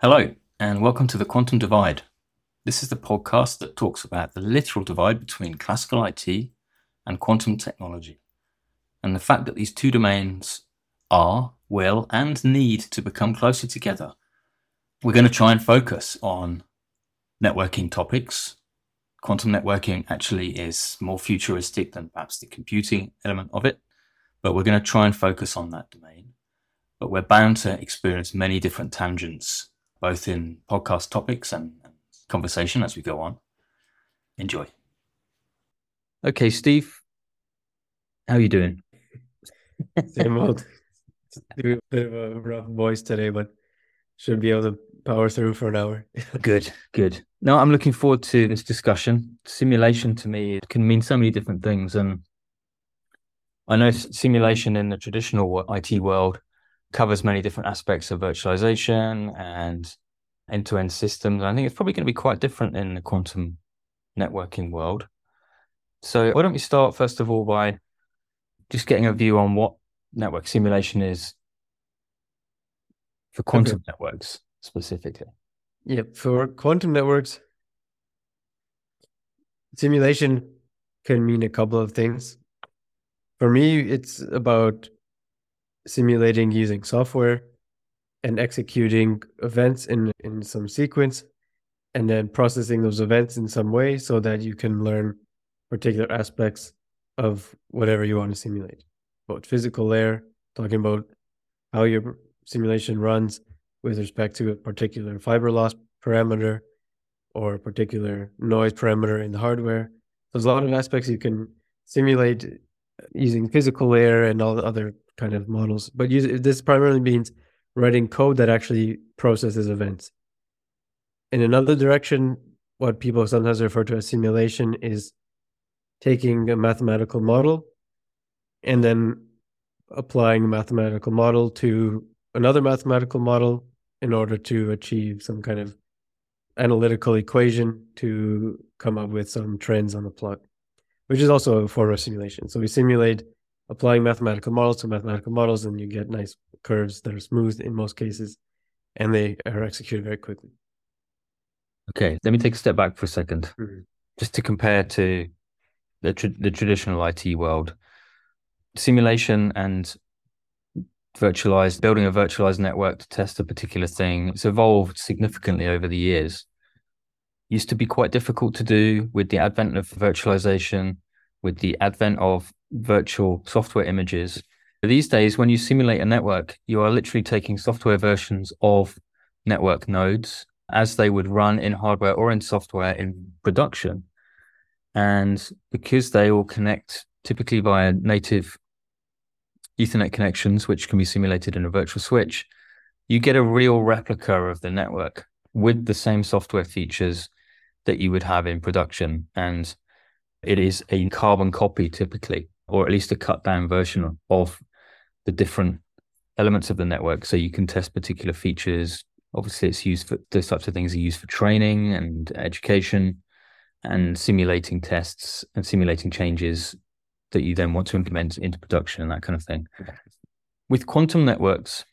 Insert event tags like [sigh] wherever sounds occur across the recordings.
Hello, and welcome to the Quantum Divide. This is the podcast that talks about the literal divide between classical IT and quantum technology, and the fact that these two domains are, will, and need to become closer together. We're going to try and focus on networking topics. Quantum networking actually is more futuristic than perhaps the computing element of it, but we're going to try and focus on that domain. But we're bound to experience many different tangents, both in podcast topics and conversation as we go on. Enjoy. Okay, Steve, how are you doing? [laughs] Same old. Do a bit of a rough voice today, but should be able to power through for an hour. [laughs] good, good. No, I'm looking forward to this discussion. Simulation to me it can mean so many different things, and I know simulation in the traditional IT world covers many different aspects of virtualization and end-to-end systems. I think it's probably going to be quite different in the quantum networking world. So why don't we start first of all by just getting a view on what network simulation is for quantum okay. networks specifically. Yeah, for quantum networks, simulation can mean a couple of things. For me, it's about simulating using software and executing events in, in some sequence and then processing those events in some way so that you can learn particular aspects of whatever you want to simulate. About physical layer, talking about how your simulation runs with respect to a particular fiber loss parameter or a particular noise parameter in the hardware. There's a lot of aspects you can simulate uh, using physical layer and all the other kind of models. But this primarily means writing code that actually processes events. In another direction, what people sometimes refer to as simulation is taking a mathematical model and then applying a mathematical model to another mathematical model in order to achieve some kind of analytical equation to come up with some trends on the plot, which is also a form of simulation. So we simulate applying mathematical models to mathematical models, and you get nice curves that are smooth in most cases, and they are executed very quickly. Okay, let me take a step back for a 2nd mm-hmm. just to compare to the tra- the traditional IT world. Simulation and virtualized building a virtualized network to test a particular thing. It's evolved significantly over the years. Used to be quite difficult to do with the advent of virtualization, with the advent of virtual software images. These days, when you simulate a network, you are literally taking software versions of network nodes as they would run in hardware or in software in production. And because they all connect typically via native Ethernet connections, which can be simulated in a virtual switch, you get a real replica of the network with the same software features that you would have in production. And it is a carbon copy typically or at least a cut down version of the different elements of the network. So you can test particular features. Obviously, it's used for those types of things are used for training and education and simulating tests and simulating changes that you then want to implement into production and that kind of thing. With quantum networks,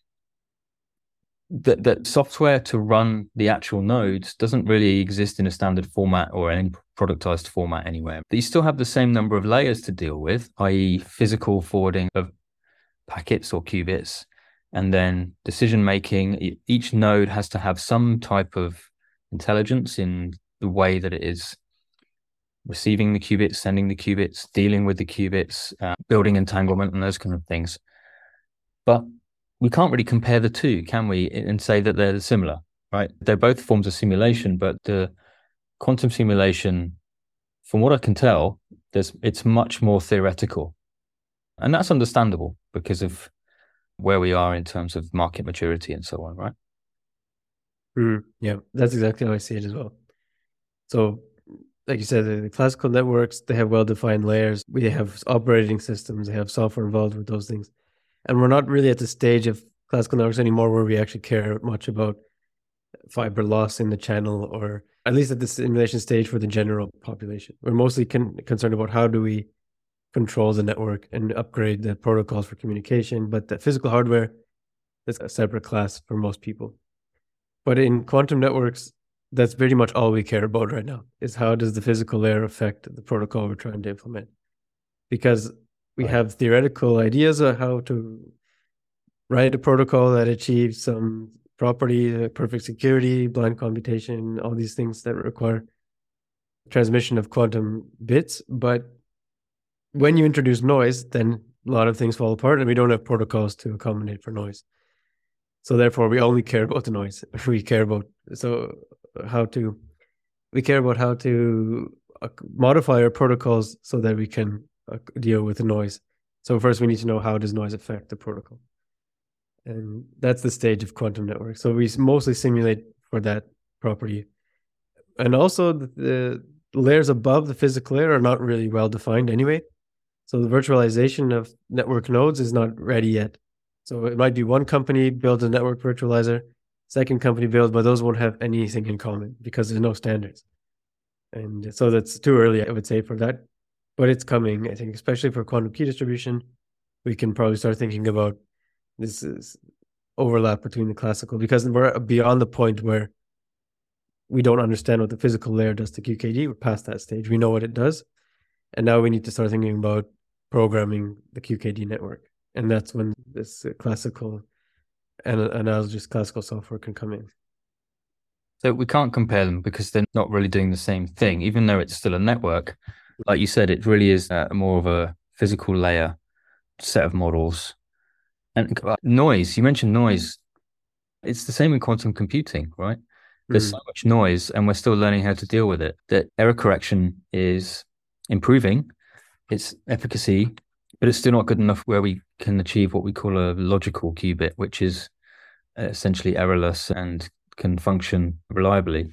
that that software to run the actual nodes doesn't really exist in a standard format or any productized format anywhere. But you still have the same number of layers to deal with, i.e., physical forwarding of packets or qubits, and then decision making. Each node has to have some type of intelligence in the way that it is receiving the qubits, sending the qubits, dealing with the qubits, uh, building entanglement, and those kind of things. But we can't really compare the two, can we, and say that they're similar, right? They're both forms of simulation, but the quantum simulation, from what I can tell, there's it's much more theoretical. And that's understandable because of where we are in terms of market maturity and so on, right? Mm, yeah, that's exactly how I see it as well. So, like you said, the classical networks, they have well defined layers. We have operating systems, they have software involved with those things and we're not really at the stage of classical networks anymore where we actually care much about fiber loss in the channel or at least at the simulation stage for the general population. We're mostly con- concerned about how do we control the network and upgrade the protocols for communication but the physical hardware is a separate class for most people. But in quantum networks, that's pretty much all we care about right now is how does the physical layer affect the protocol we're trying to implement? Because we have theoretical ideas of how to write a protocol that achieves some property, perfect security, blind computation, all these things that require transmission of quantum bits. But when you introduce noise, then a lot of things fall apart and we don't have protocols to accommodate for noise. So therefore we only care about the noise. [laughs] We care about so how to we care about how to uh, modify our protocols so that we can uh, deal with the noise. So first we need to know how does noise affect the protocol. And that's the stage of quantum network. So we mostly simulate for that property. And also the, the layers above the physical layer are not really well defined anyway. So the virtualization of network nodes is not ready yet. So it might be one company builds a network virtualizer, second company builds, but those won't have anything in common because there's no standards. And so that's too early, I would say, for that. But it's coming, I think, especially for quantum key distribution. We can probably start thinking about this is overlap between the classical because we're beyond the point where we don't understand what the physical layer does to QKD. We're past that stage. We know what it does. And now we need to start thinking about programming the QKD network. And that's when this classical and analogous classical software can come in. So we can't compare them because they're not really doing the same thing, even though it's still a network. Like you said, it really is uh, more of a physical layer set of models. And uh, noise, you mentioned noise. It's the same in quantum computing, right? There's mm. so much noise, and we're still learning how to deal with it. That error correction is improving its efficacy, but it's still not good enough where we can achieve what we call a logical qubit, which is essentially errorless and can function reliably.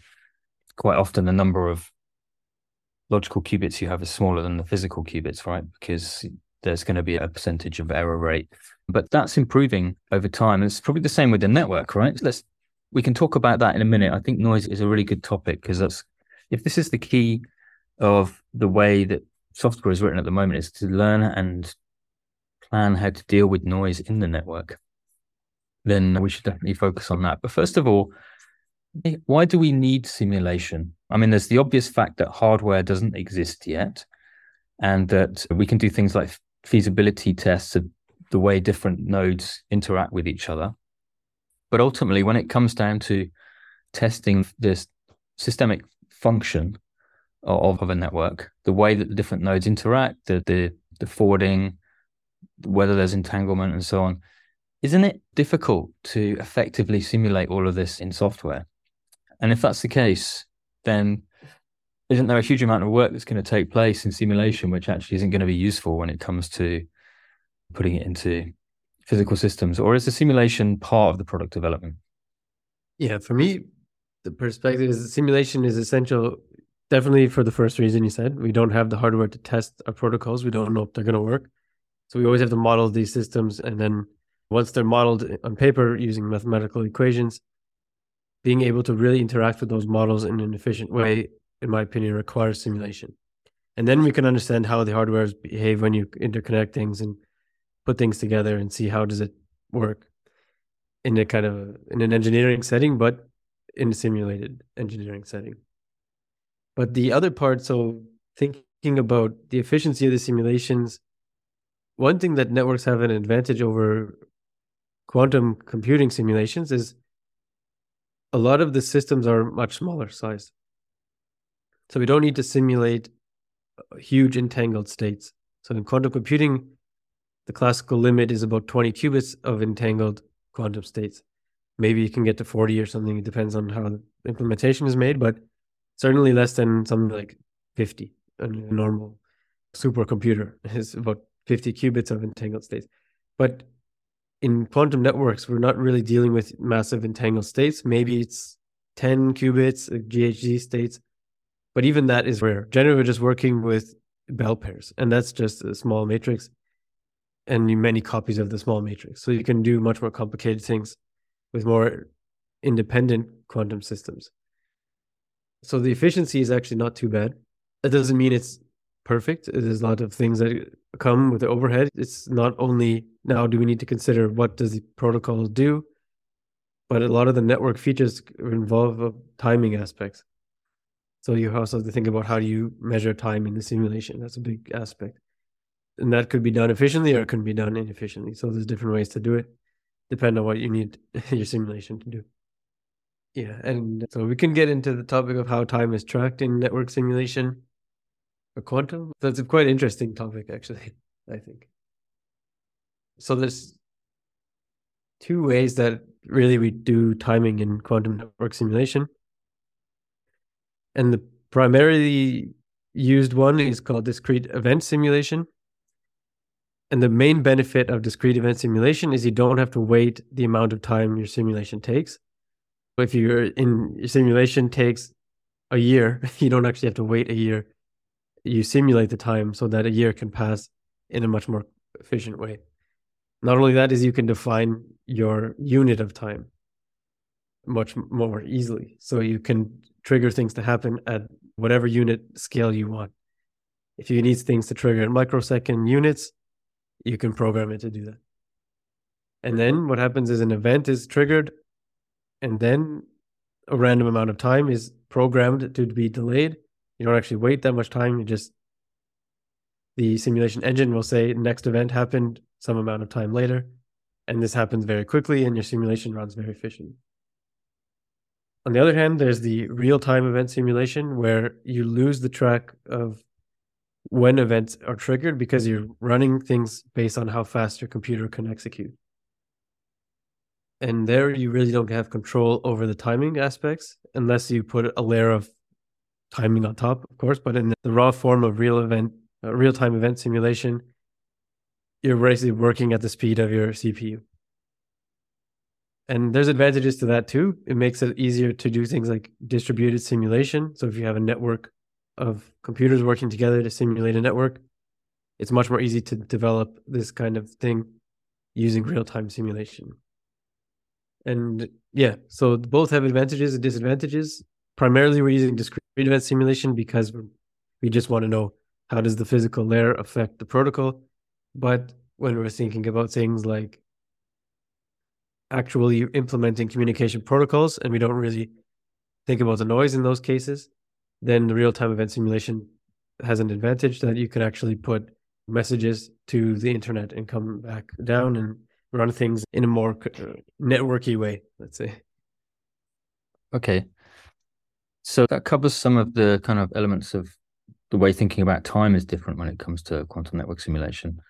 Quite often, the number of logical qubits you have is smaller than the physical qubits, right? Because there's going to be a percentage of error rate. But that's improving over time. It's probably the same with the network, right? Let's we can talk about that in a minute. I think noise is a really good topic because that's if this is the key of the way that software is written at the moment is to learn and plan how to deal with noise in the network, then we should definitely focus on that. But first of all, why do we need simulation? I mean, there's the obvious fact that hardware doesn't exist yet, and that we can do things like feasibility tests of the way different nodes interact with each other. But ultimately, when it comes down to testing this systemic function of, of a network, the way that the different nodes interact, the, the, the forwarding, whether there's entanglement and so on, isn't it difficult to effectively simulate all of this in software? And if that's the case, then isn't there a huge amount of work that's going to take place in simulation, which actually isn't going to be useful when it comes to putting it into physical systems, or is the simulation part of the product development? Yeah, for me, the perspective is simulation is essential. Definitely for the first reason you said, we don't have the hardware to test our protocols. We don't know if they're going to work. So we always have to model these systems. And then once they're modeled on paper using mathematical equations, being able to really interact with those models in an efficient way, in my opinion, requires simulation. And then we can understand how the hardware behave when you interconnect things and put things together and see how does it work in a kind of in an engineering setting, but in a simulated engineering setting. But the other part, so thinking about the efficiency of the simulations, one thing that networks have an advantage over quantum computing simulations is a lot of the systems are much smaller size. So we don't need to simulate uh, huge entangled states. So in quantum computing, the classical limit is about 20 qubits of entangled quantum states. Maybe you can get to 40 or something. It depends on how the implementation is made, but certainly less than something like 50. A normal supercomputer [laughs] is about 50 qubits of entangled states. But in quantum networks, we're not really dealing with massive entangled states. Maybe it's 10 qubits, of GHZ states, but even that is rare. Generally, we're just working with Bell pairs, and that's just a small matrix and many copies of the small matrix. So you can do much more complicated things with more independent quantum systems. So the efficiency is actually not too bad. That doesn't mean it's perfect. There's a lot of things that come with the overhead. It's not only now do we need to consider what does the protocol do, but a lot of the network features involve timing aspects. So you also have to think about how do you measure time in the simulation. That's a big aspect. And that could be done efficiently or it can be done inefficiently. So there's different ways to do it, depend on what you need [laughs] your simulation to do. Yeah, and so we can get into the topic of how time is tracked in network simulation for quantum. That's a quite interesting topic, actually, [laughs] I think. So there's two ways that really we do timing in quantum network simulation. And the primarily used one is called discrete event simulation. And the main benefit of discrete event simulation is you don't have to wait the amount of time your simulation takes. If you're in your simulation takes a year, [laughs] you don't actually have to wait a year. You simulate the time so that a year can pass in a much more efficient way. Not only that is you can define your unit of time much more easily. So you can trigger things to happen at whatever unit scale you want. If you need things to trigger in microsecond units, you can program it to do that. And then what happens is an event is triggered, and then a random amount of time is programmed to be delayed. You don't actually wait that much time. You just, the simulation engine will say next event happened some amount of time later. And this happens very quickly, and your simulation runs very efficiently. On the other hand, there's the real time event simulation where you lose the track of when events are triggered because you're running things based on how fast your computer can execute. And there you really don't have control over the timing aspects unless you put a layer of timing on top, of course. But in the raw form of real event, uh, real time event simulation, you're basically working at the speed of your CPU and there's advantages to that too. It makes it easier to do things like distributed simulation. So if you have a network of computers working together to simulate a network, it's much more easy to develop this kind of thing using real-time simulation. And yeah, so both have advantages and disadvantages. Primarily, we're using discrete event simulation because we just want to know how does the physical layer affect the protocol. But when we're thinking about things like actually implementing communication protocols and we don't really think about the noise in those cases, then the real time event simulation has an advantage that you can actually put messages to the internet and come back down and run things in a more uh, networky way, let's say. Okay. So that covers some of the kind of elements of the way thinking about time is different when it comes to quantum network simulation.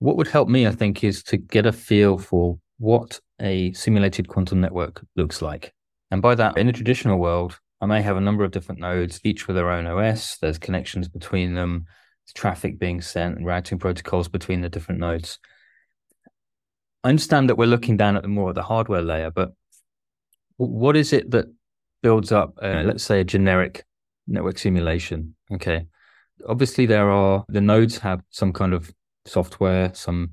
What would help me, I think, is to get a feel for what a simulated quantum network looks like. And by that, in the traditional world, I may have a number of different nodes, each with their own OS. There's connections between them, traffic being sent, routing protocols between the different nodes. I understand that we're looking down at the more of the hardware layer, but what is it that builds up, uh, let's say, a generic network simulation? Okay. Obviously, there are the nodes have some kind of software, some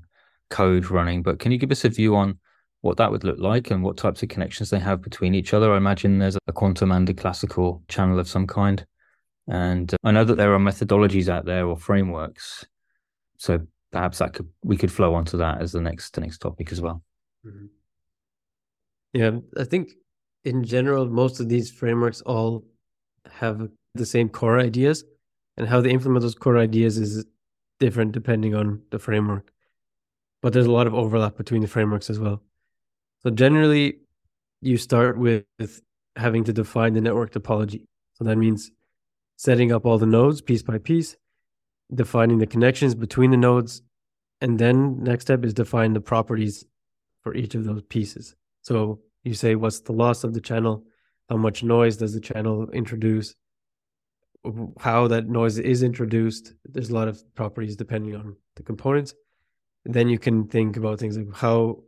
code running, but can you give us a view on what that would look like and what types of connections they have between each other? I imagine there's a quantum and a classical channel of some kind. And uh, I know that there are methodologies out there or frameworks. So perhaps that could we could flow onto that as the next the next topic as well. Mm-hmm. Yeah, I think in general most of these frameworks all have the same core ideas and how they implement those core ideas is different depending on the framework but there's a lot of overlap between the frameworks as well. So generally, you start with having to define the network topology. So that means setting up all the nodes piece by piece, defining the connections between the nodes, and then next step is define the properties for each of those pieces. So you say what's the loss of the channel, how much noise does the channel introduce, how that noise is introduced. There's a lot of properties depending on the components then you can think about things like how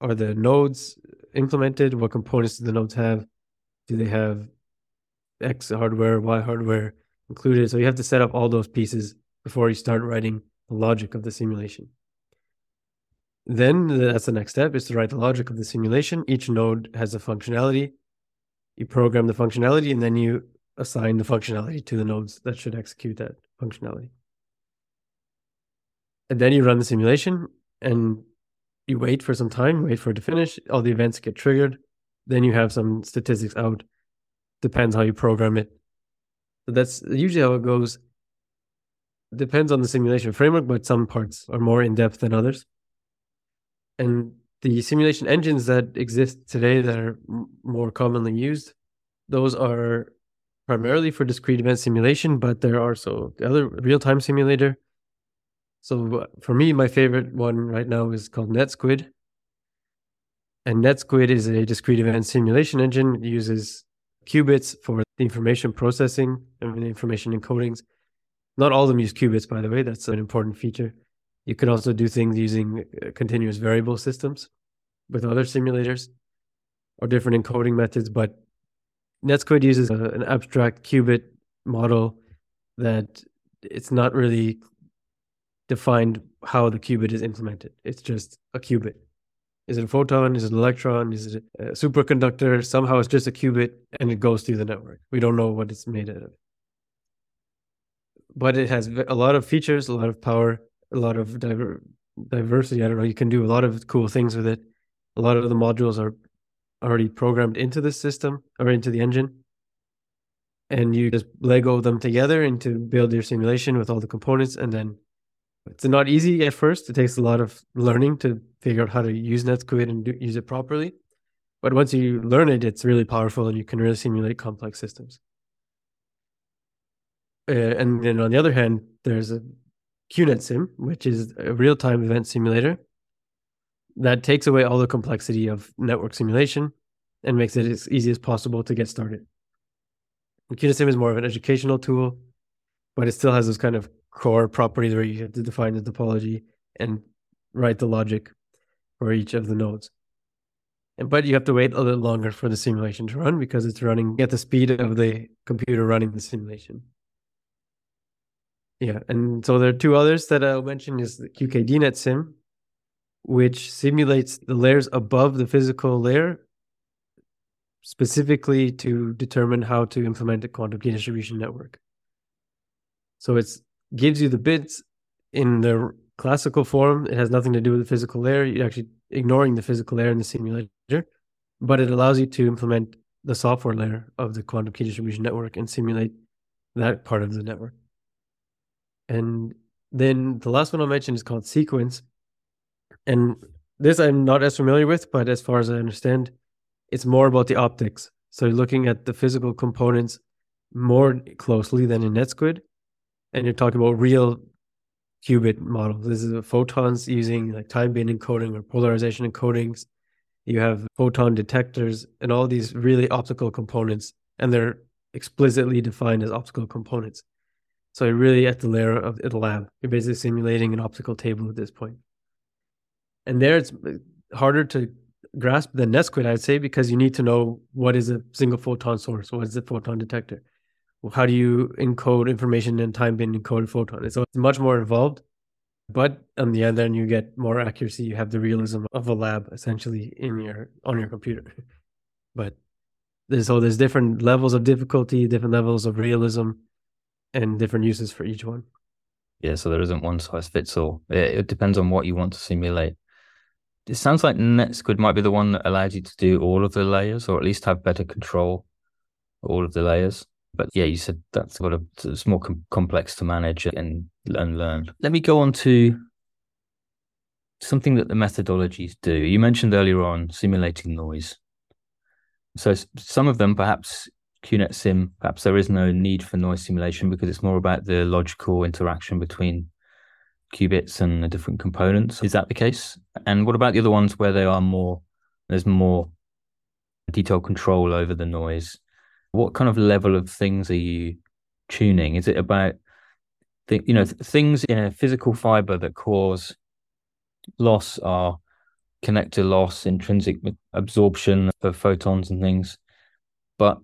are the nodes implemented? What components do the nodes have? Do they have X hardware, Y hardware included? So you have to set up all those pieces before you start writing the logic of the simulation. Then that's the next step is to write the logic of the simulation. Each node has a functionality. You program the functionality and then you assign the functionality to the nodes that should execute that functionality. And then you run the simulation and you wait for some time, wait for it to finish. All the events get triggered. then you have some statistics out. Depends how you program it. So that's usually how it goes. Depends on the simulation framework, but some parts are more in depth than others. And the simulation engines that exist today that are more commonly used, those are primarily for discrete event simulation, but there are so the other real time simulator. So uh, for me, my favorite one right now is called NetSquid. And NetSquid is a discrete event simulation engine. It uses qubits for the information processing and the information encodings. Not all of them use qubits, by the way. That's an important feature. You can also do things using uh, continuous variable systems with other simulators or different encoding methods, but NetSquid uses a, an abstract qubit model that it's not really defined how the qubit is implemented. It's just a qubit. Is it a photon? Is it an electron? Is it a superconductor? Somehow it's just a qubit and it goes through the network. We don't know what it's made out of. But it has a lot of features, a lot of power, a lot of diver- diversity. I don't know. You can do a lot of cool things with it. A lot of the modules are already programmed into the system or into the engine. And you just Lego them together and to build your simulation with all the components. And then it's not easy at first. It takes a lot of learning to figure out how to use NetSquid and do, use it properly. But once you learn it, it's really powerful and you can really simulate complex systems. Uh, and then on the other hand, there's a QuNetSim, which is a real time event simulator that takes away all the complexity of network simulation and makes it as easy as possible to get started. QuNetSim is more of an educational tool, but it still has those kind of core properties where you have to define the topology and write the logic for each of the nodes. And but you have to wait a little longer for the simulation to run because it's running at the speed of the computer running the simulation. Yeah, and so there are two others that I'll mention is the QKDNetSim, which simulates the layers above the physical layer specifically to determine how to implement a quantum key distribution network. So it gives you the bits in the classical form. It has nothing to do with the physical layer. You're actually ignoring the physical layer in the simulator, but it allows you to implement the software layer of the quantum key distribution network and simulate that part of the network. And then the last one I'll mention is called SeQUeNCe, and this I'm not as familiar with, but as far as I understand, it's more about the optics. So you're looking at the physical components more closely than in NetSquid, and you're talking about real qubit models. This is photons using like time bin encoding or polarization encodings. You have photon detectors and all these really optical components, and they're explicitly defined as optical components. So you're really at the layer of the lab. You're basically simulating an optical table at this point. and there it's harder to grasp than NetSquid, I'd say, because you need to know what is a single photon source, what is a photon detector, how do you encode information in time bin encoded photon. So it's much more involved, but on the other end, you get more accuracy. You have the realism of a lab essentially in your on your computer. [laughs] but there's so there's different levels of difficulty, different levels of realism, and different uses for each one. Yeah, so there isn't one size fits all. It, it depends on what you want to simulate it sounds like NetSquid might be the one that allows you to do all of the layers, or at least have better control all of the layers. But yeah, you said that's what a, it's more com- complex to manage and and learn. Let me go on to something that the methodologies do. You mentioned earlier on simulating noise. So some of them, perhaps QuNetSim, perhaps there is no need for noise simulation because it's more about the logical interaction between qubits and the different components. Is that the case? And what about the other ones where they are more, there's more detailed control over the noise? What kind of level of things are you tuning? Is it about, you know, things in a physical fiber that cause loss are connector loss, intrinsic absorption of photons and things. But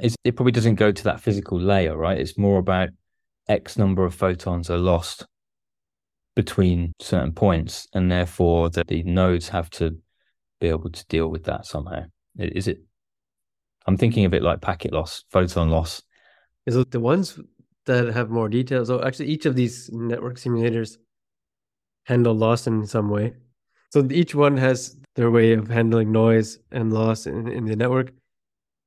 it probably doesn't go to that physical layer, right? It's more about X number of photons are lost between certain points, and therefore the, the nodes have to be able to deal with that somehow. Is it? I'm thinking of it like packet loss, photon loss. Is the ones that have more details? So actually, each of these network simulators handle loss in some way. So each one has their way of handling noise and loss in, in the network.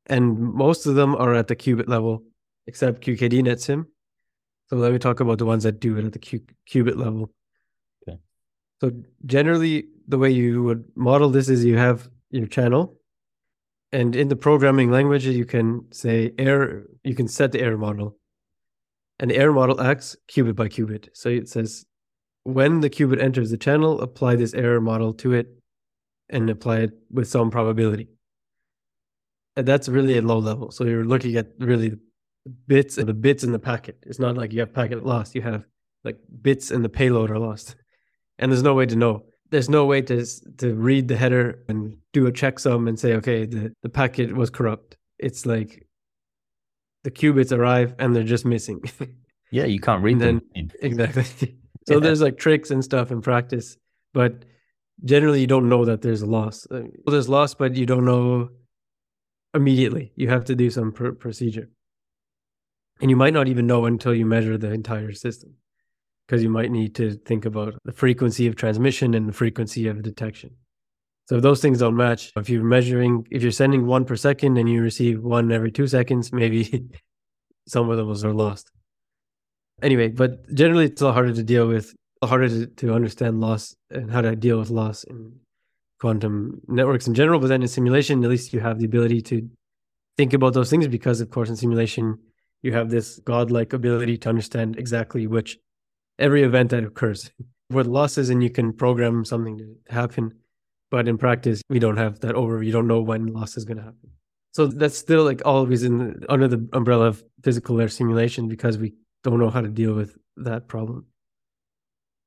And most of them are at the qubit level, except QKDNetSim. So let me talk about the ones that do it at the Q- qubit level. Okay. So generally, the way you would model this is you have your channel, and in the programming language, you can say error. You can set the error model, and the error model acts qubit by qubit. So it says when the qubit enters the channel, apply this error model to it, and apply it with some probability. And that's really at low level. So you're looking at really bits the bits in the packet. It's not like you have packet lost. You have like bits in the payload are lost, and there's no way to know there's no way to to read the header and do a checksum and say, okay, the, the packet was corrupt. It's like the qubits arrive and they're just missing. [laughs] yeah, you can't read them. [laughs] Exactly. [laughs] so yeah. there's like tricks and stuff in practice, but generally you don't know that there's a loss. Uh, there's loss, but you don't know immediately. You have to do some pr- procedure. And you might not even know until you measure the entire system because you might need to think about the frequency of transmission and the frequency of detection. So if those things don't match, if you're measuring, if you're sending one per second and you receive one every two seconds, [laughs] maybe some of those are lost. Anyway, but generally it's a lot harder to deal with, harder to, to understand loss and how to deal with loss in quantum networks in general. But then in simulation, at least you have the ability to think about those things because, of course, in simulation, you have this godlike ability to understand exactly which every event that occurs. With losses and you can program something to happen but in practice we don't have that over you don't know when loss is going to happen. So that's still like always in under the umbrella of physical layer simulation because we don't know how to deal with that problem.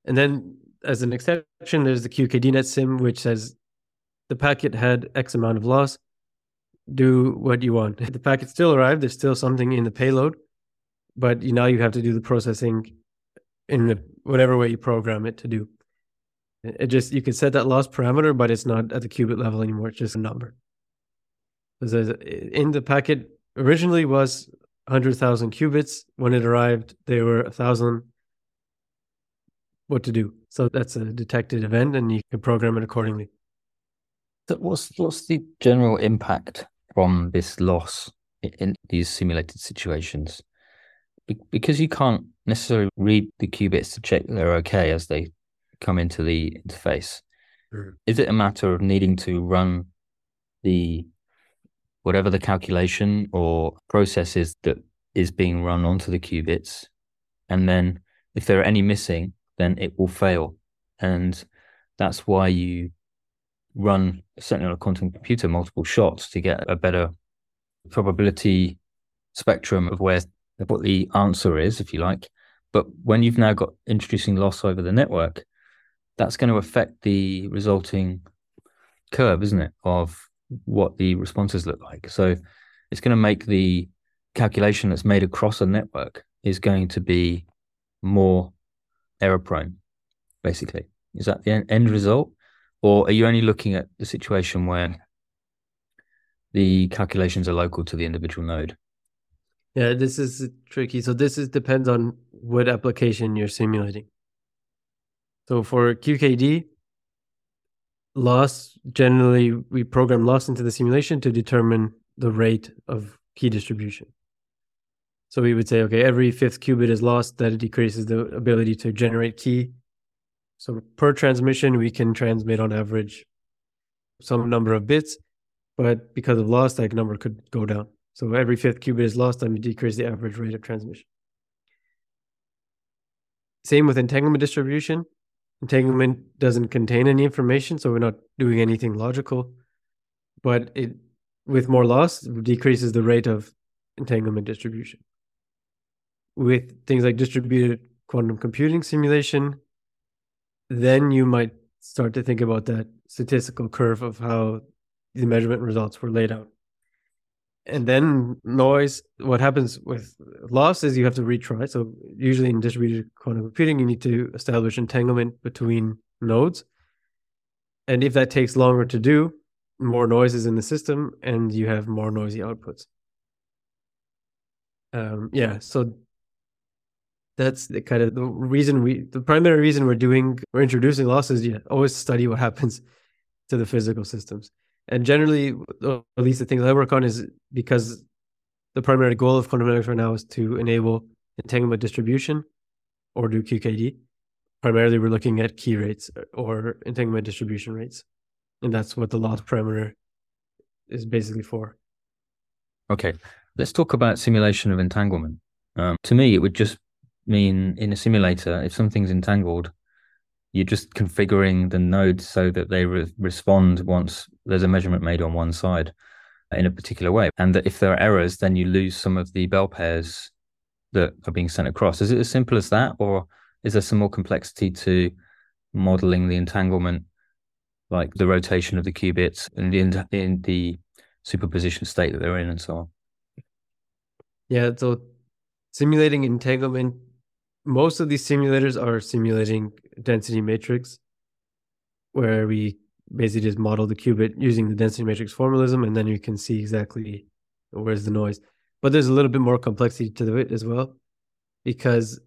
And then as an exception there's the QKDNetSim which says the packet had x amount of loss. Do what you want. [laughs] The packet still arrived. There's still something in the payload but you, now you have to do the processing in the, whatever way you program it to do. It just you can set that loss parameter, but it's not at the qubit level anymore. It's just a number. In the packet originally was hundred thousand qubits. When it arrived, they were a thousand. What to do? So that's a detected event, and you can program it accordingly. What's what's the general impact from this loss in these simulated situations? because you can't necessarily read the qubits to check they're okay as they come into the interface. Is it a matter of needing to run the whatever the calculation or process is that is being run onto the qubits, and then if there are any missing, then it will fail, and that's why you run certainly on a quantum computer multiple shots to get a better probability spectrum of where what the answer is, if you like. But when you've now got introducing loss over the network, that's going to affect the resulting curve, isn't it, of what the responses look like. So it's going to make the calculation that's made across a network is going to be more error prone, basically. Is that the end result? Or are you only looking at the situation where the calculations are local to the individual node? Yeah, this is tricky. So this is depends on what application you're simulating. So for QKD, loss generally we program loss into the simulation to determine the rate of key distribution. So we would say, okay, every fifth qubit is lost, that decreases the ability to generate key. So per transmission, we can transmit on average some number of bits, but because of loss, that number could go down. So every fifth qubit is lost, we decrease the average rate of transmission. Same with entanglement distribution. Entanglement doesn't contain any information, so we're not doing anything logical. But it, with more loss, decreases the rate of entanglement distribution. With things like distributed quantum computing simulation, then you might start to think about that statistical curve of how the measurement results were laid out and then noise what happens with loss is you have to retry. So usually in distributed quantum computing you need to establish entanglement between nodes. And if that takes longer to do more noise is in the system and you have more noisy outputs. Um, yeah so that's the kind of the reason we the primary reason we're doing we're introducing losses yeah always study what happens to the physical systems. And generally, at least the things I work on is because the primary goal of quantum networks right now is to enable entanglement distribution or do QKD. Primarily, we're looking at key rates or entanglement distribution rates. And that's what the loss parameter is basically for. Okay, let's talk about simulation of entanglement. Um, to me, it would just mean in a simulator, if something's entangled, you're just configuring the nodes so that they re- respond once there's a measurement made on one side uh, in a particular way. And that if there are errors, then you lose some of the bell pairs that are being sent across. Is it as simple as that, or is there some more complexity to modeling the entanglement, like the rotation of the qubits and the in the superposition state that they're in, and so on? Yeah, so simulating entanglement most of these simulators are simulating density matrix, where we basically just model the qubit using the density matrix formalism, and then you can see exactly where's the noise. But there's a little bit more complexity to it as well, because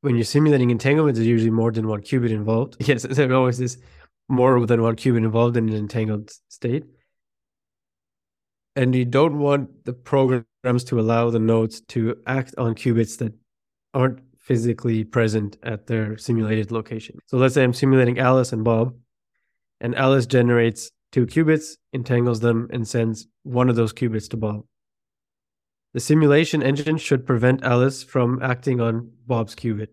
when you're simulating entanglement, there's usually more than one qubit involved. [laughs] Yes, there always is more than one qubit involved in an entangled state. And you don't want the programs to allow the nodes to act on qubits that aren't physically present at their simulated location. So let's say I'm simulating Alice and Bob, and Alice generates two qubits, entangles them, and sends one of those qubits to Bob. The simulation engine should prevent Alice from acting on Bob's qubit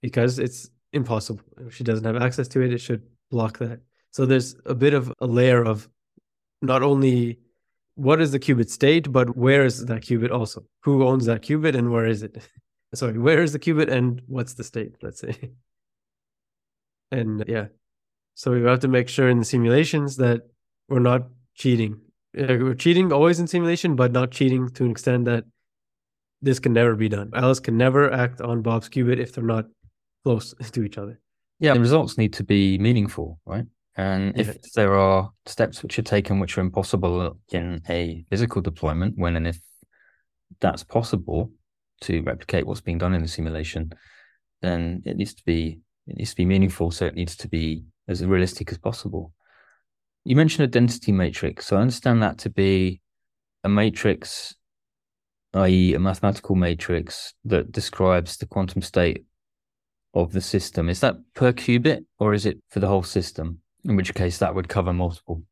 because it's impossible. If she doesn't have access to it, it should block that. So there's a bit of a layer of not only what is the qubit state, but where is that qubit also? Who owns that qubit and where is it? [laughs] sorry, where is the qubit and what's the state, let's say. [laughs] and yeah, so we have to make sure in the simulations that we're not cheating. Uh, we're cheating always in simulation, but not cheating to an extent that this can never be done. Alice can never act on Bob's qubit if they're not close [laughs] to each other. Yeah, the results need to be meaningful, right? And if yeah. there are steps which are taken which are impossible in a physical deployment, when and if that's possible, to replicate what's being done in the simulation, then it needs to be it needs to be meaningful. So it needs to be as realistic as possible. You mentioned a density matrix, so I understand that to be a matrix, i.e., a mathematical matrix that describes the quantum state of the system. Is that per qubit or is it for the whole system? In which case, that would cover multiple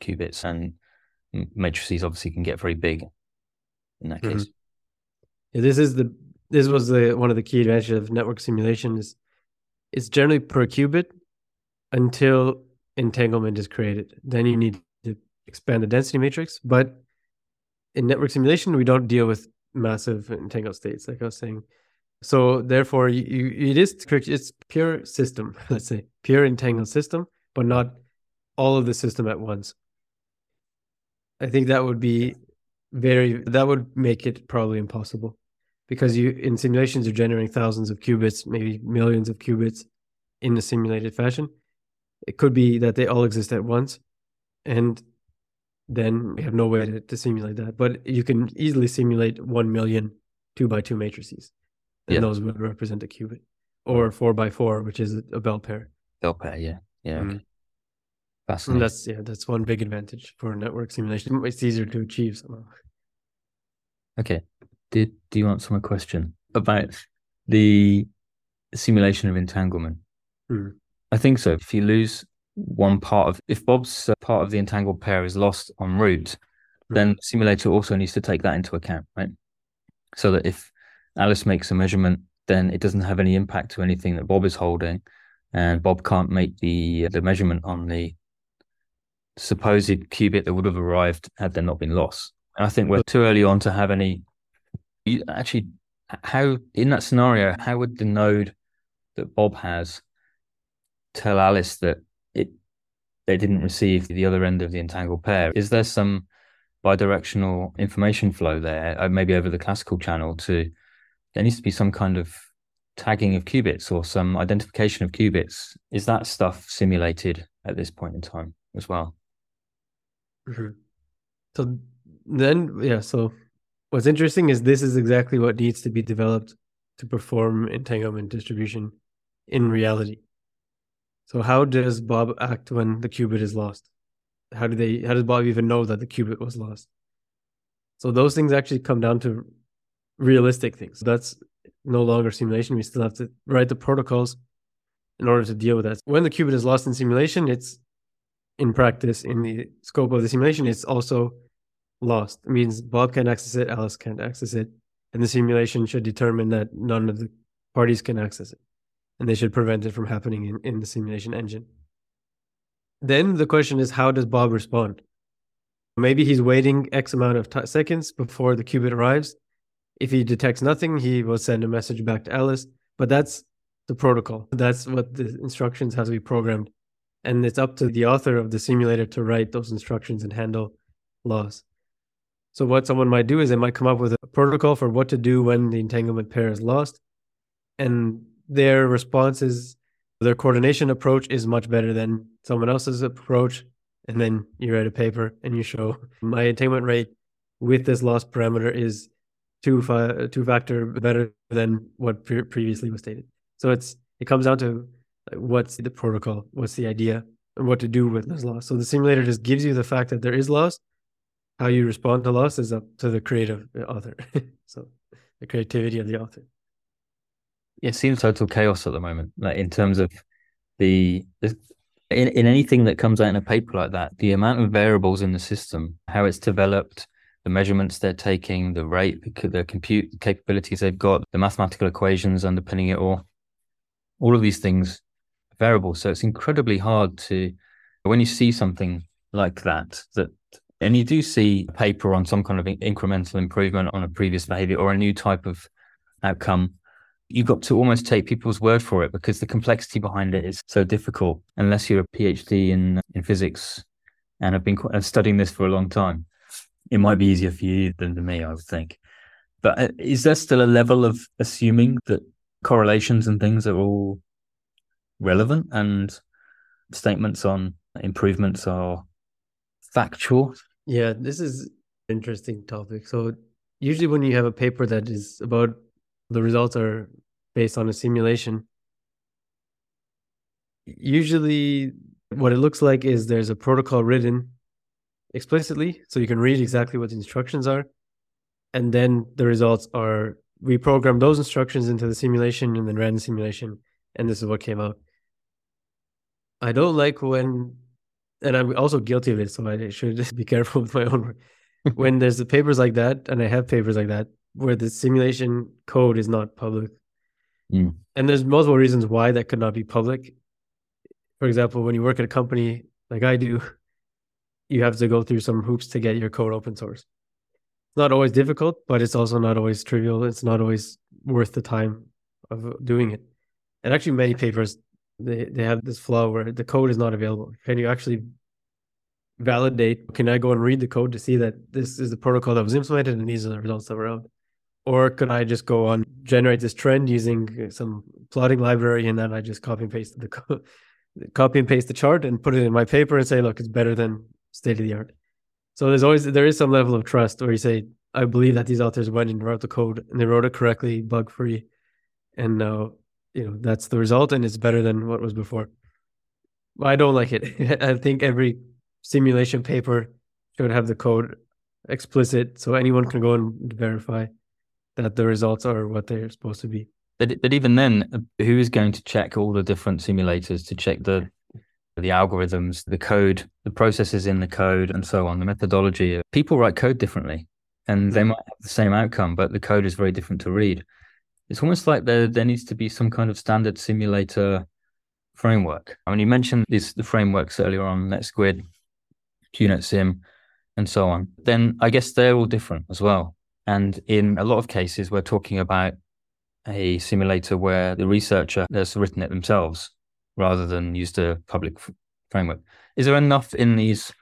qubits, and matrices obviously can get very big in that mm-hmm. case. Yeah, this is the this was the one of the key advantages of network simulation is it's generally per qubit until entanglement is created. Then you need to expand the density matrix. But in network simulation, we don't deal with massive entangled states, like I was saying. So therefore, you, you, it is it's pure system. [laughs] Let's say pure entangled system, but not all of the system at once. I think that would be very that would make it probably impossible because you in simulations you're generating thousands of qubits, maybe millions of qubits in a simulated fashion. It could be that they all exist at once, and then we have no way to, to simulate that. But you can easily simulate one million two by two matrices, and yeah. those would represent a qubit, or four by four, which is a bell pair. Bell pair, yeah, yeah. Mm-hmm. Fascinating. And that's yeah, that's one big advantage for network simulation. It's easier to achieve somehow. Okay did do you answer my question about the simulation of entanglement? Mm. I think so. If you lose one part of, if Bob's uh, part of the entangled pair is lost en route, mm. then the simulator also needs to take that into account, right? So that if Alice makes a measurement, then it doesn't have any impact to anything that Bob is holding, and Bob can't make the the measurement on the supposed qubit that would have arrived had there not been loss. I think we're too early on to have any you actually how in that scenario how would the node that bob has tell alice that it they didn't receive the other end of the entangled pair is there some bidirectional information flow there uh, maybe over the classical channel to there needs to be some kind of tagging of qubits or some identification of qubits is that stuff simulated at this point in time as well mm-hmm. so then yeah so What's interesting is this is exactly what needs to be developed to perform entanglement distribution in reality. So how does Bob act when the qubit is lost? How do they how does Bob even know that the qubit was lost? So those things actually come down to realistic things. That's no longer simulation. We still have to write the protocols in order to deal with that. When the qubit is lost in simulation, it's in practice, in the scope of the simulation, it's also lost. It means Bob can't access it, Alice can't access it. And the simulation should determine that none of the parties can access it. And they should prevent it from happening in, in the simulation engine. Then the question is, how does Bob respond? Maybe he's waiting X amount of t- seconds before the qubit arrives. If he detects nothing, he will send a message back to Alice. But that's the protocol. That's what the instructions have to be programmed. And it's up to the author of the simulator to write those instructions and handle loss. So what someone might do is they might come up with a protocol for what to do when the entanglement pair is lost. And their response is their coordination approach is much better than someone else's approach. And then you write a paper and you show my attainment rate with this loss parameter is two fi- two factor better than what pre- previously was stated. So it's it comes down to what's the protocol, what's the idea, and what to do with this loss. So the simulator just gives you the fact that there is loss. How you respond to loss is up to the creative uh, author. [laughs] so the creativity of the author. It seems total chaos at the moment, like in terms of the, the in, in anything that comes out in a paper like that, the amount of variables in the system, how it's developed, the measurements they're taking, the rate, the compute capabilities they've got, the mathematical equations underpinning it all, all of these things variable. So it's incredibly hard to, when you see something like that, that, and you do see a paper on some kind of incremental improvement on a previous behavior or a new type of outcome, you've got to almost take people's word for it because the complexity behind it is so difficult unless you're a PhD in, in physics and have been studying this for a long time. It might be easier for you than for me, I would think. But uh, is there still a level of assuming that correlations and things are all relevant and statements on improvements are factual. Yeah, this is interesting topic. So usually when you have a paper that is about the results are based on a simulation, usually what it looks like is there's a protocol written explicitly so you can read exactly what the instructions are and then the results are we programmed those instructions into the simulation and then ran the simulation and this is what came out I don't like when, and I'm also guilty of it, so I should [laughs] be careful with my own work. when there's the papers like that, and I have papers like that, where the simulation code is not public. Mm. And there's multiple reasons why that could not be public. For example, when you work at a company like I do, [laughs] you have to go through some hoops to get your code open source. It's not always difficult, but it's also not always trivial. It's not always worth the time of doing it. And actually, many papers they they have this flow where the code is not available. Can you actually validate? Can I go and read the code to see that this is the protocol that was implemented and these are the results that were out? Or could I just go on generate this trend using uh, some plotting library and then I just copy and paste the code, [laughs] copy and paste the chart and put it in my paper and say, look, it's better than state of the art. So there's always there is some level of trust where you say, I believe that these authors went and wrote the code and they wrote it correctly, bug free, and now you know that's the result and it's better than what was before. I don't like it. [laughs] I think every simulation paper should have the code explicit so anyone can go and verify that the results are what they're supposed to be but, but even then who is going to check all the different simulators to check the the algorithms the code the processes in the code and so on the methodology people write code differently and they mm. might have the same outcome but the code is very different to read it's almost like there there needs to be some kind of standard simulator framework. I mean, you mentioned these the frameworks earlier on, NetSquid, QuNetSim, and so on. Then I guess they're all different as well. And in a lot of cases, we're talking about a simulator where the researcher has written it themselves rather than used a public f- framework. Is there enough in these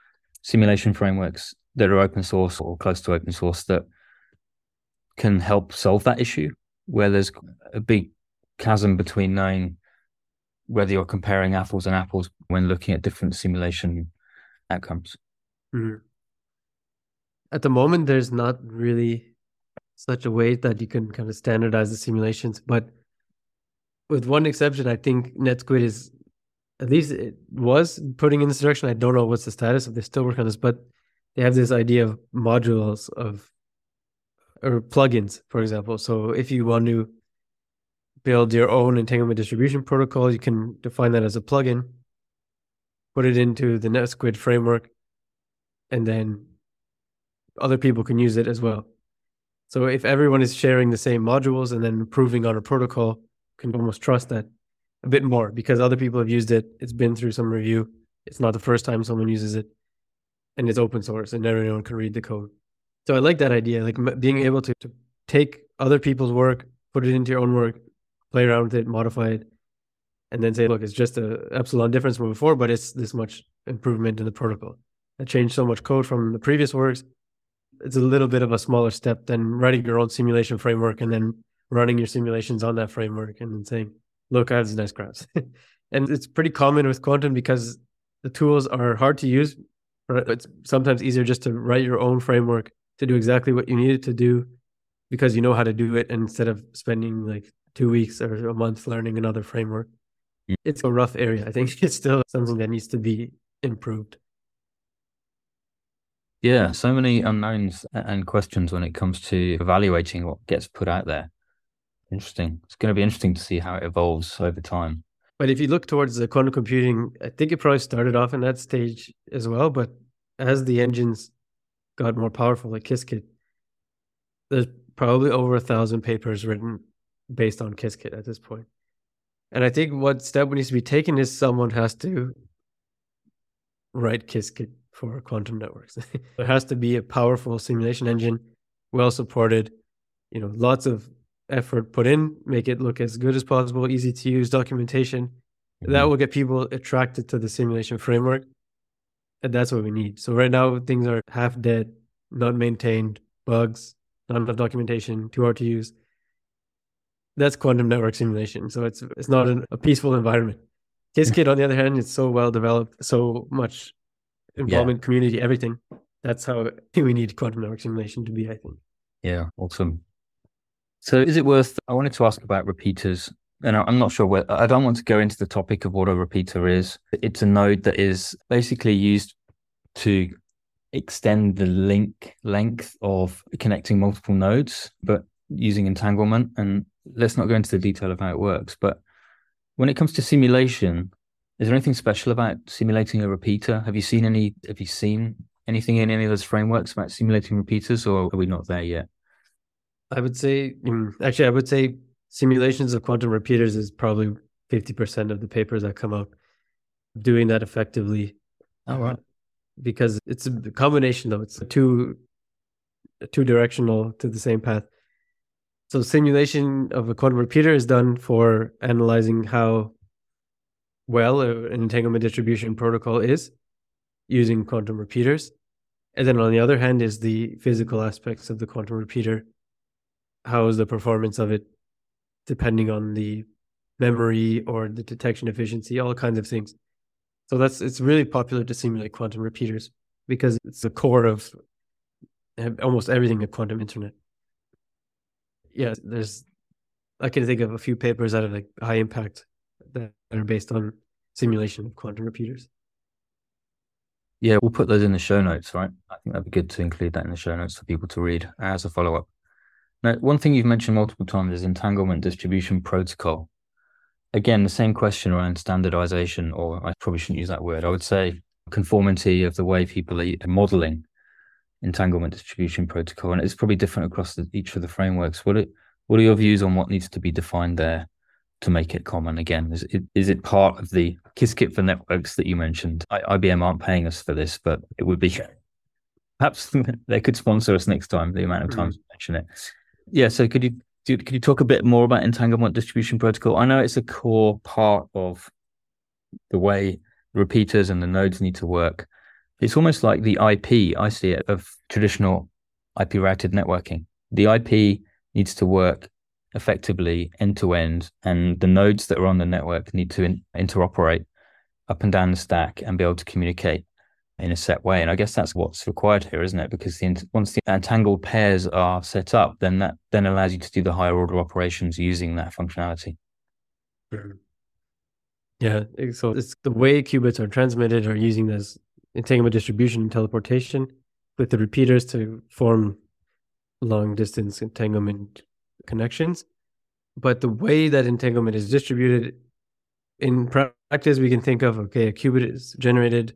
simulation frameworks that are open source or close to open source that can help solve that issue? where there's a big chasm between knowing whether you're comparing apples and apples when looking at different simulation outcomes. Mm-hmm. At the moment, there's not really such a way that you can kind of standardize the simulations, but with one exception, I think NetSquid is at least it was putting in this direction. I don't know what's the status if they're still working on this, but they have this idea of modules of or plugins, for example. So if you want to build your own entanglement distribution protocol, you can define that as a plugin, put it into the NetSquid framework, and then other people can use it as well. So if everyone is sharing the same modules and then improving on a protocol, can almost trust that a bit more because other people have used it. It's been through some review. It's not the first time someone uses it, and it's open source and everyone can read the code. So I like that idea, like being able to, to take other people's work, put it into your own work, play around with it, modify it, and then say, look, it's just a epsilon difference from before, but it's this much improvement in the protocol. I changed so much code from the previous works. It's a little bit of a smaller step than writing your own simulation framework and then running your simulations on that framework and then saying, look, I have these nice graphs. [laughs] and it's pretty common with quantum because the tools are hard to use. It's sometimes easier just to write your own framework to do exactly what you need it to do because you know how to do it instead of spending like two weeks or a month learning another framework. Mm. It's a rough area. I think [laughs] it's still something that needs to be improved. Yeah, so many unknowns and questions when it comes to evaluating what gets put out there. Interesting. It's going to be interesting to see how it evolves over time. But if you look towards the quantum computing, I think it probably started off in that stage as well. But as the engines got more powerful, like Qiskit, there's probably over a thousand papers written based on Qiskit at this point. And I think what step needs to be taken is someone has to write Qiskit for quantum networks. [laughs] there has to be a powerful simulation engine, well supported, you know, lots of effort put in, make it look as good as possible, easy to use documentation. Mm-hmm. That will get people attracted to the simulation framework. And that's what we need. So right now things are half dead, not maintained, bugs, not enough documentation, too hard to use. That's quantum network simulation. So it's it's not an, a peaceful environment. Qiskit, on the other hand, it's so well developed, so much involvement, yeah. community, everything. That's how [laughs] we need quantum network simulation to be, I think. Yeah, awesome. So, is it worth? I wanted to ask about repeaters, and I'm not sure where. I don't want to go into the topic of what a repeater is. It's a node that is basically used to extend the link length of connecting multiple nodes, but using entanglement. And let's not go into the detail of how it works. But when it comes to simulation, is there anything special about simulating a repeater? Have you seen any? Have you seen anything in any of those frameworks about simulating repeaters, or are we not there yet? I would say, mm, actually, I would say simulations of quantum repeaters is probably 50% of the papers that come out doing that effectively. Oh, right. Because it's a combination though. It's two, two directional to the same path. So simulation of a quantum repeater is done for analyzing how well an entanglement distribution protocol is using quantum repeaters. And then on the other hand is the physical aspects of the quantum repeater how is the performance of it depending on the memory or the detection efficiency, all kinds of things. So that's it's really popular to simulate quantum repeaters because it's the core of almost everything in quantum internet. Yeah, there's I can think of a few papers that are like high impact that are based on simulation of quantum repeaters. Yeah, we'll put those in the show notes, right? I think that'd be good to include that in the show notes for people to read as a follow up. Now, one thing you've mentioned multiple times is entanglement distribution protocol. Again, the same question around standardization, or I probably shouldn't use that word. I would say conformity of the way people are modeling entanglement distribution protocol, and it's probably different across the, each of the frameworks. What are, what are your views on what needs to be defined there to make it common? Again, is it, is it part of the Qiskit for networks that you mentioned? I, IBM aren't paying us for this, but it would be [laughs] perhaps [laughs] they could sponsor us next time. The amount of times mm-hmm. mention it yeah, so could you do, could you talk a bit more about entanglement distribution protocol? I know it's a core part of the way repeaters and the nodes need to work. It's almost like the IP, I see it, of traditional IP routed networking. The IP needs to work effectively end to end, and the nodes that are on the network need to in- interoperate up and down the stack and be able to communicate in a set way. And I guess that's what's required here, isn't it? Because the, once the entangled pairs are set up, then that then allows you to do the higher order operations using that functionality. Yeah. So it's the way qubits are transmitted are using this entanglement distribution and teleportation with the repeaters to form long distance entanglement connections. But the way that entanglement is distributed in practice, we can think of okay, a qubit is generated,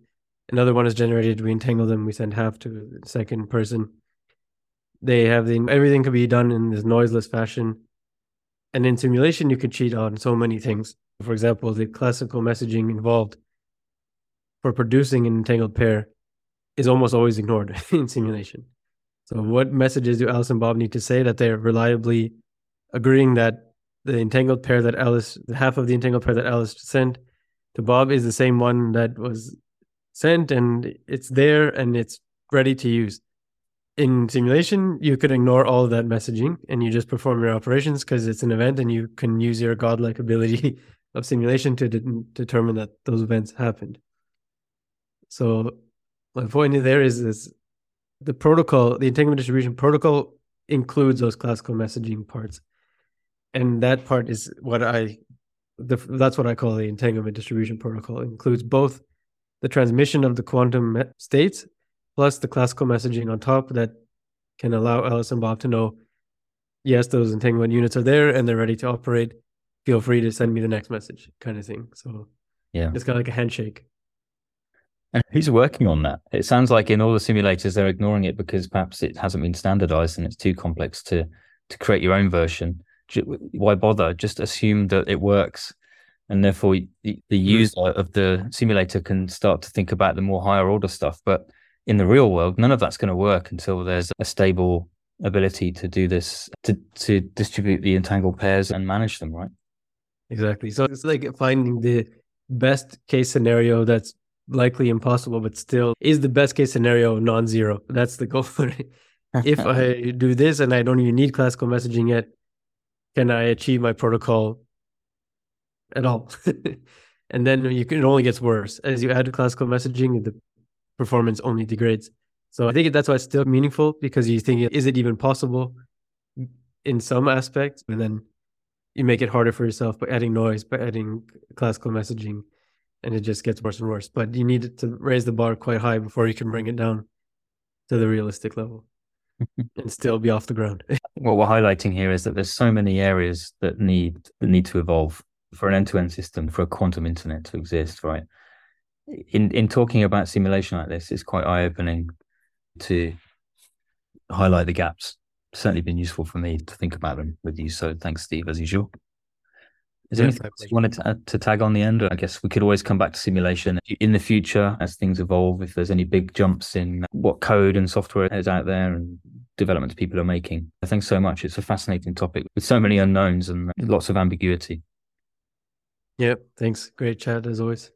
another one is generated, we entangle them, we send half to the second person. They have the everything can be done in this noiseless fashion. And in simulation, you could cheat on so many things. For example, the classical messaging involved for producing an entangled pair is almost always ignored [laughs] in simulation. So, what messages do Alice and Bob need to say that they're reliably agreeing that the entangled pair that Alice, half of the entangled pair that Alice sent to Bob is the same one that was sent and it's there and it's ready to use. In simulation, you could ignore all that messaging and you just perform your operations because it's an event and you can use your godlike ability [laughs] of simulation to de- determine that those events happened. So my point there is is the protocol, the entanglement distribution protocol includes those classical messaging parts and that part is what I the, that's what I call the entanglement distribution protocol. It includes both the transmission of the quantum states plus the classical messaging on top that can allow Alice and Bob to know, yes, those entanglement units are there and they're ready to operate. Feel free to send me the next message, kind of thing. So yeah, it's kind of like a handshake. And who's working on that? It sounds like in all the simulators they're ignoring it because perhaps it hasn't been standardized and it's too complex to to create your own version why bother? Just assume that it works, and therefore the, the hmm. user of the simulator can start to think about the more higher order stuff. But in the real world, none of that's going to work until there's a stable ability to do this to to distribute the entangled pairs and manage them, right? Exactly. So it's like finding the best case scenario that's likely impossible, but still is the best case scenario non-zero. That's the goal. [laughs] if [laughs] I do this and I don't even need classical messaging yet, can I achieve my protocol at all? [laughs] and then you can, it only gets worse as you add classical messaging. The performance only degrades. So I think that's why it's still meaningful because you think, is it even possible in some aspects? And then you make it harder for yourself by adding noise, by adding classical messaging, and it just gets worse and worse. But you need to raise the bar quite high before you can bring it down to the realistic level [laughs] and still be off the ground. [laughs] what we're highlighting here is that there's so many areas that need that need to evolve for an end-to-end system for a quantum internet to exist, right? In in talking about simulation like this, it's quite eye-opening to highlight the gaps. Certainly been useful for me to think about them with you. So thanks, Steve, as usual. Is there anything you wanted to, to tag on the end? I guess we could always come back to simulation in the future as things evolve. If there's any big jumps in what code and software is out there and developments people are making. Thanks so much. It's a fascinating topic with so many unknowns and lots of ambiguity. Yep. Thanks. Great chat as always.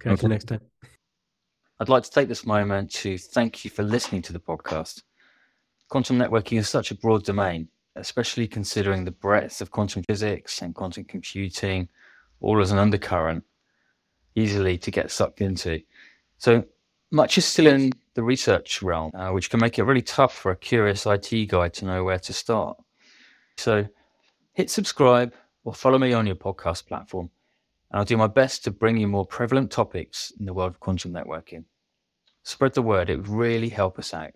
Catch okay. you next time. I'd like to take this moment to thank you for listening to the podcast. Quantum networking is such a broad domain especially considering the breadth of quantum physics and quantum computing, all as an undercurrent, easily to get sucked into. So much is still in the research realm, uh, which can make it really tough for a curious IT guy to know where to start. So hit subscribe or follow me on your podcast platform, and I'll do my best to bring you more prevalent topics in the world of quantum networking. Spread the word, it would really help us out.